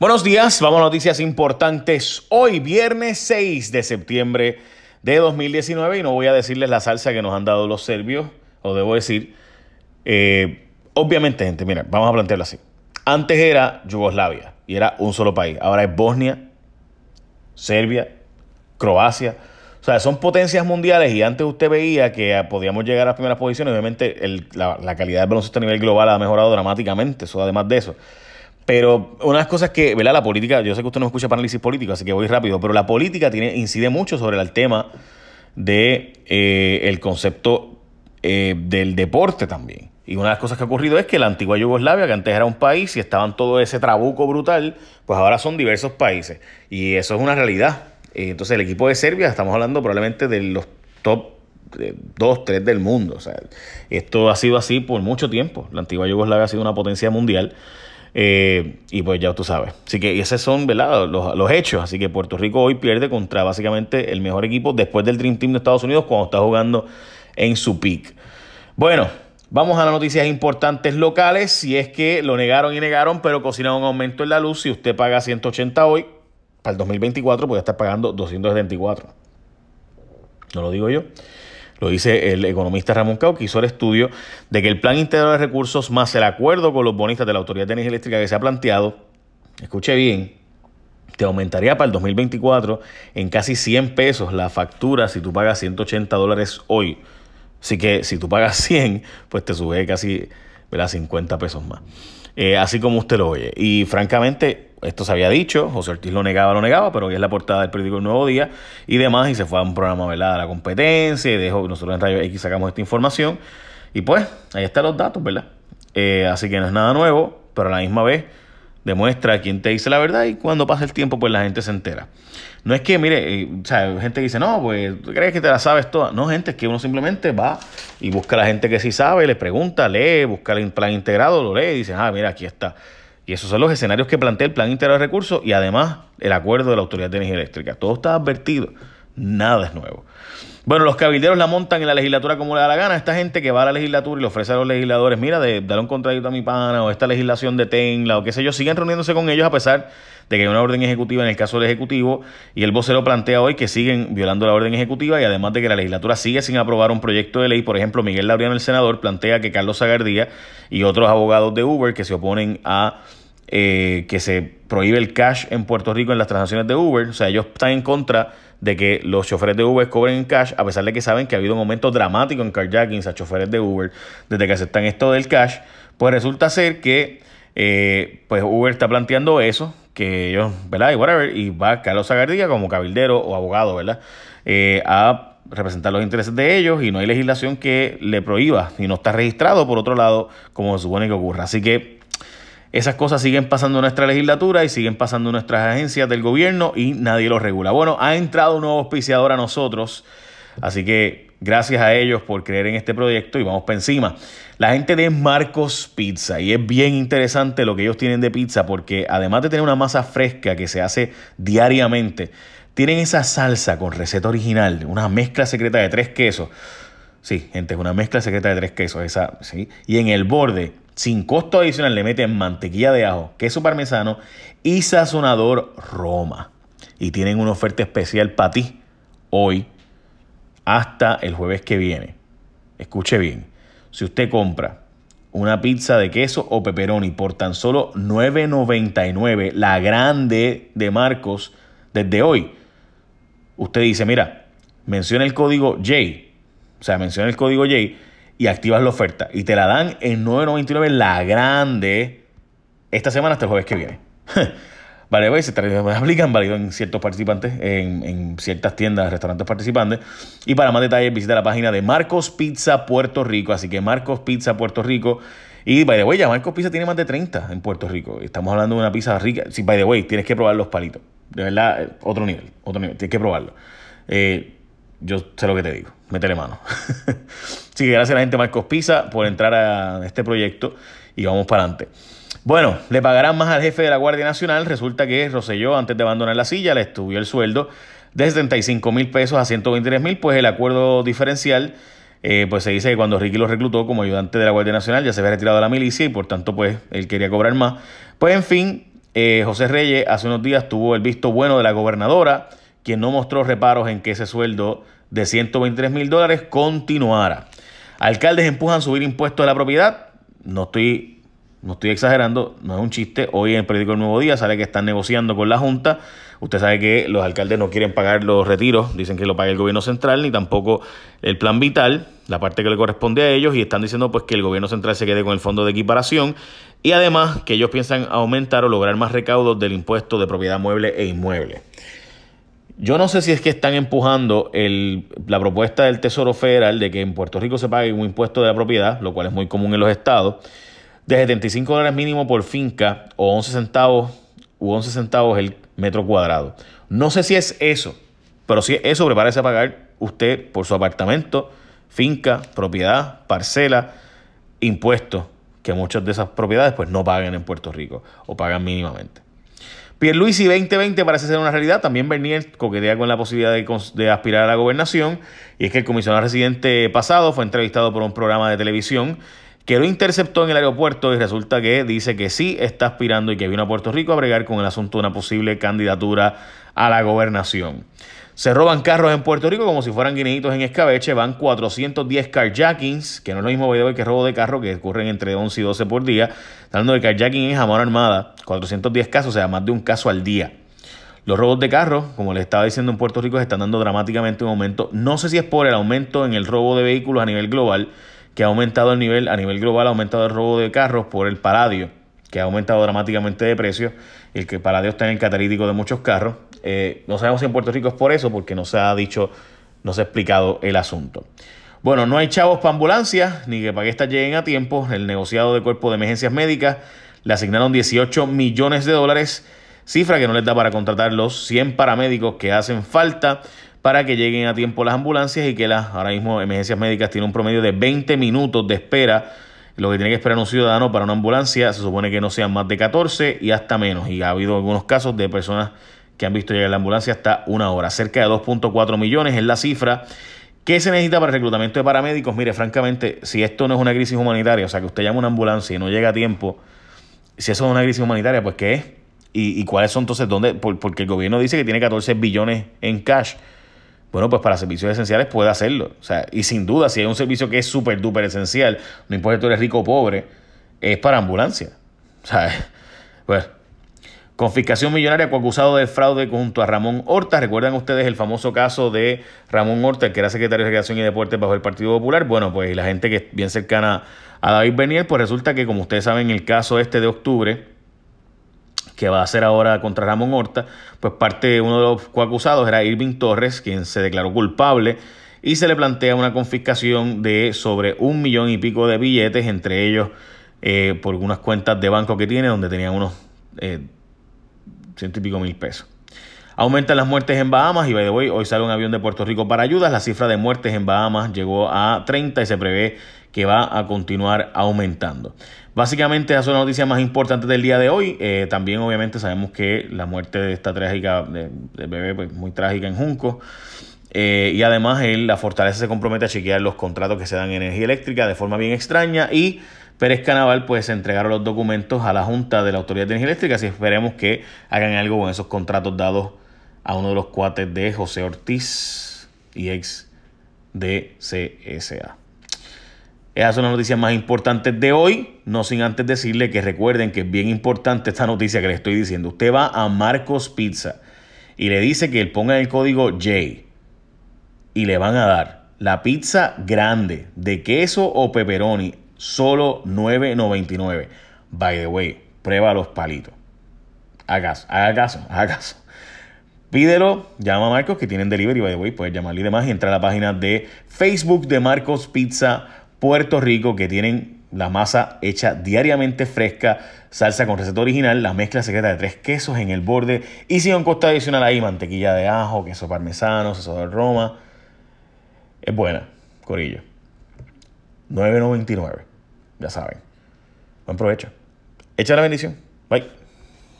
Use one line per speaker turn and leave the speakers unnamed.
Buenos días, vamos a noticias importantes. Hoy, viernes 6 de septiembre de 2019, y no voy a decirles la salsa que nos han dado los serbios, o debo decir, eh, obviamente, gente, mira, vamos a plantearlo así. Antes era Yugoslavia y era un solo país, ahora es Bosnia, Serbia, Croacia. O sea, son potencias mundiales y antes usted veía que podíamos llegar a las primeras posiciones. Obviamente la, la, calidad del baloncesto a nivel global ha mejorado dramáticamente, eso además de eso. Pero una de las cosas que, ¿verdad? La política, yo sé que usted no escucha para análisis político, así que voy rápido, pero la política tiene, incide mucho sobre el tema de eh, concepto eh, del deporte también. Y una de las cosas que ha ocurrido es que la antigua Yugoslavia, que antes era un país y estaban todo ese trabuco brutal, pues ahora son diversos países. Y eso es una realidad. Eh, entonces el equipo de Serbia, estamos hablando probablemente de los top 2, 3 del mundo. O sea, esto ha sido así por mucho tiempo. La antigua Yugoslavia ha sido una potencia mundial. Eh, y pues ya tú sabes. Así que esos son ¿verdad? Los, hechos. Así que Puerto Rico hoy pierde contra básicamente el mejor equipo después del Dream Team de Estados Unidos cuando está jugando en su peak. Bueno, vamos a las noticias importantes locales. Si es que lo negaron y negaron, pero cocinaron un aumento en la luz. Si usted paga 180 hoy, para el 2024 puede estar pagando 274. No lo digo yo. Lo dice el economista Ramón Cao, que hizo el estudio de que el plan integral de recursos más el acuerdo con los bonistas de la Autoridad de Energía Eléctrica que se ha planteado, escuche bien, te aumentaría para el 2024 en casi 100 pesos la factura si tú pagas 180 dólares hoy. Así que si tú pagas 100, pues te sube casi 50 pesos más. Eh, así como usted lo oye. Y francamente, esto se había dicho, José Ortiz lo negaba, lo negaba, pero hoy es la portada del periódico El Nuevo Día y demás, y se fue a un programa ¿verdad? de la competencia, y dejó, nosotros en Radio X sacamos esta información, y pues, ahí están los datos, ¿verdad? Eh, así que no es nada nuevo, pero a la misma vez demuestra quién te dice la verdad y cuando pasa el tiempo, pues la gente se entera. No es que, mire, eh, o sea, gente dice, no, pues, ¿tú crees que te la sabes toda? No, gente, es que uno simplemente va y busca a la gente que sí sabe, le pregunta, lee, busca el plan integrado, lo lee y dice, ah, mira, aquí está. Y esos son los escenarios que plantea el Plan Integral de Recursos y además el acuerdo de la Autoridad de Energía Eléctrica. Todo está advertido, nada es nuevo. Bueno, los cabilderos la montan en la legislatura como le da la gana. Esta gente que va a la legislatura y le ofrece a los legisladores, mira, de dar un contrato a mi pana o esta legislación de Tenla o qué sé yo, siguen reuniéndose con ellos a pesar de que hay una orden ejecutiva en el caso del Ejecutivo y el vocero plantea hoy que siguen violando la orden ejecutiva y además de que la legislatura sigue sin aprobar un proyecto de ley. Por ejemplo, Miguel Laureano, el senador, plantea que Carlos Zagardía y otros abogados de Uber que se oponen a eh, que se prohíbe el cash en Puerto Rico en las transacciones de Uber. O sea, ellos están en contra de que los choferes de Uber cobren en cash, a pesar de que saben que ha habido un aumento dramático en carjackings a choferes de Uber desde que aceptan esto del cash. Pues resulta ser que eh, pues Uber está planteando eso, que ellos, ¿verdad? Y whatever, y va Carlos Zagardía como cabildero o abogado, ¿verdad? Eh, a representar los intereses de ellos y no hay legislación que le prohíba y no está registrado por otro lado como se supone que ocurra. Así que esas cosas siguen pasando en nuestra legislatura y siguen pasando en nuestras agencias del gobierno y nadie lo regula. Bueno, ha entrado un nuevo auspiciador a nosotros, así que gracias a ellos por creer en este proyecto y vamos para encima. La gente de Marcos Pizza y es bien interesante lo que ellos tienen de pizza porque además de tener una masa fresca que se hace diariamente, tienen esa salsa con receta original, una mezcla secreta de tres quesos. Sí, gente, es una mezcla secreta de tres quesos, esa, sí. Y en el borde sin costo adicional le meten mantequilla de ajo, queso parmesano y sazonador Roma. Y tienen una oferta especial para ti hoy hasta el jueves que viene. Escuche bien, si usted compra una pizza de queso o pepperoni por tan solo $9.99, la grande de Marcos, desde hoy, usted dice, mira, menciona el código J, o sea, menciona el código J y activas la oferta. Y te la dan en 9.99 la grande esta semana hasta el jueves que viene. vale, pues, se aplican válido en ciertos participantes, en, ciertas tiendas, restaurantes participantes. Y para más detalles visita la página de Marcos Pizza Puerto Rico. Así que Marcos Pizza Puerto Rico. Y by the way, ya Marcos Pizza tiene más de 30 en Puerto Rico. Estamos hablando de una pizza rica. Sí, by the way, tienes que probar los palitos. De verdad, eh, otro nivel, otro nivel. Tienes que probarlo. Eh, yo sé lo que te digo, métele mano. Así que gracias a la gente Marcos Pisa por entrar a este proyecto y vamos para adelante. Bueno, le pagarán más al jefe de la Guardia Nacional. Resulta que Roselló, antes de abandonar la silla, le estuvo el sueldo de 75 mil pesos a 123 mil, pues el acuerdo diferencial, eh, pues se dice que cuando Ricky lo reclutó como ayudante de la Guardia Nacional ya se había retirado de la milicia y por tanto pues él quería cobrar más. Pues en fin, eh, José Reyes hace unos días tuvo el visto bueno de la gobernadora, quien no mostró reparos en que ese sueldo de 123 mil dólares continuara. Alcaldes empujan a subir impuestos a la propiedad. No estoy, no estoy exagerando, no es un chiste. Hoy en el periódico El Nuevo Día sale que están negociando con la Junta. Usted sabe que los alcaldes no quieren pagar los retiros, dicen que lo pague el gobierno central, ni tampoco el plan vital, la parte que le corresponde a ellos, y están diciendo pues que el gobierno central se quede con el fondo de equiparación y además que ellos piensan aumentar o lograr más recaudos del impuesto de propiedad mueble e inmueble. Yo no sé si es que están empujando la propuesta del Tesoro Federal de que en Puerto Rico se pague un impuesto de la propiedad, lo cual es muy común en los estados, de 75 dólares mínimo por finca o 11 centavos u 11 centavos el metro cuadrado. No sé si es eso, pero si es eso, prepárese a pagar usted por su apartamento, finca, propiedad, parcela, impuestos, que muchas de esas propiedades pues no pagan en Puerto Rico o pagan mínimamente. Pierluisi 2020 parece ser una realidad. También Bernier coquetea con la posibilidad de, aspirar a la gobernación. Y es que el comisionado residente pasado fue entrevistado por un programa de televisión que lo interceptó en el aeropuerto y resulta que dice que sí está aspirando y que vino a Puerto Rico a bregar con el asunto de una posible candidatura a la gobernación. Se roban carros en Puerto Rico como si fueran guineitos en escabeche. Van 410 carjackings, que no es lo mismo video que robo de carro, que ocurren entre 11 y 12 por día. Hablando de carjacking en jamón armada, 410 casos, o sea, más de un caso al día. Los robos de carros, como les estaba diciendo en Puerto Rico, se están dando dramáticamente un aumento. No sé si es por el aumento en el robo de vehículos a nivel global, que ha aumentado el nivel, a nivel global ha aumentado el robo de carros por el paladio, que ha aumentado dramáticamente de precio, el que paladio está en el catalítico de muchos carros. Eh, no sabemos si en Puerto Rico es por eso, porque no se ha dicho, no se ha explicado el asunto. Bueno, no hay chavos para ambulancias, ni que para que estas lleguen a tiempo. El negociado de cuerpo de emergencias médicas le asignaron 18 millones de dólares, cifra que no les da para contratar los 100 paramédicos que hacen falta para que lleguen a tiempo las ambulancias y que las ahora mismo emergencias médicas tienen un promedio de 20 minutos de espera. Lo que tiene que esperar un ciudadano para una ambulancia se supone que no sean más de 14 y hasta menos. Y ha habido algunos casos de personas que han visto llegar la ambulancia hasta una hora. Cerca de 2.4 millones es la cifra. ¿Qué se necesita para el reclutamiento de paramédicos? Mire, francamente, si esto no es una crisis humanitaria, o sea, que usted llama una ambulancia y no llega a tiempo, si eso es una crisis humanitaria, pues ¿qué es? ¿Y, cuáles son entonces? ¿Dónde? porque el gobierno dice que tiene 14 billones en cash. Bueno, pues para servicios esenciales puede hacerlo. O sea, y sin duda, si hay un servicio que es súper duper esencial, no importa si tú eres rico o pobre, es para ambulancia. O sea, pues Confiscación millonaria acusado de fraude junto a Ramón Horta. ¿Recuerdan ustedes el famoso caso de Ramón Horta, que era secretario de Recreación y Deportes bajo el Partido Popular? Bueno, pues la gente que es bien cercana a David Bernier, pues resulta que, como ustedes saben, el caso este de octubre, que va a ser ahora contra Ramón Horta, pues parte de uno de los coacusados era Irving Torres, quien se declaró culpable y se le plantea una confiscación de sobre un millón y pico de billetes, entre ellos eh, por unas cuentas de banco que tiene, donde tenían unos... Eh, ciento y pico mil pesos. Aumentan las muertes en Bahamas y by the way, hoy sale un avión de Puerto Rico para ayudas. La cifra de muertes en Bahamas llegó a 30 y se prevé que va a continuar aumentando. Básicamente, esa son las noticias más importantes del día de hoy. Eh, también, obviamente, sabemos que la muerte de esta trágica, del bebé, pues muy trágica en Junco. Eh, y además, él, la Fortaleza se compromete a chequear los contratos que se dan en energía eléctrica de forma bien extraña y Pérez Canaval pues entregaron los documentos a la Junta de la Autoridad de Energía Eléctrica y esperemos que hagan algo con esos contratos dados a uno de los cuates de José Ortiz y ex de CSA. Esas son las noticias más importantes de hoy, no sin antes decirle que recuerden que es bien importante esta noticia que le estoy diciendo. Usted va a Marcos Pizza y le dice que él ponga el código J y le van a dar la pizza grande de queso o pepperoni solo 9.99. By the way, prueba los palitos. Haga caso, haga caso, haga caso. Pídelo, llama a Marcos que tienen delivery, by the way, puedes llamarle y demás y entrar a la página de Facebook de Marcos Pizza Puerto Rico que tienen la masa hecha diariamente fresca, salsa con receta original, la mezcla secreta de tres quesos en el borde y sin un costo adicional ahí, mantequilla de ajo, queso parmesano, queso de Roma. Es buena, corillo. 9.99. Ya saben. Buen provecho. Echa la bendición. Bye.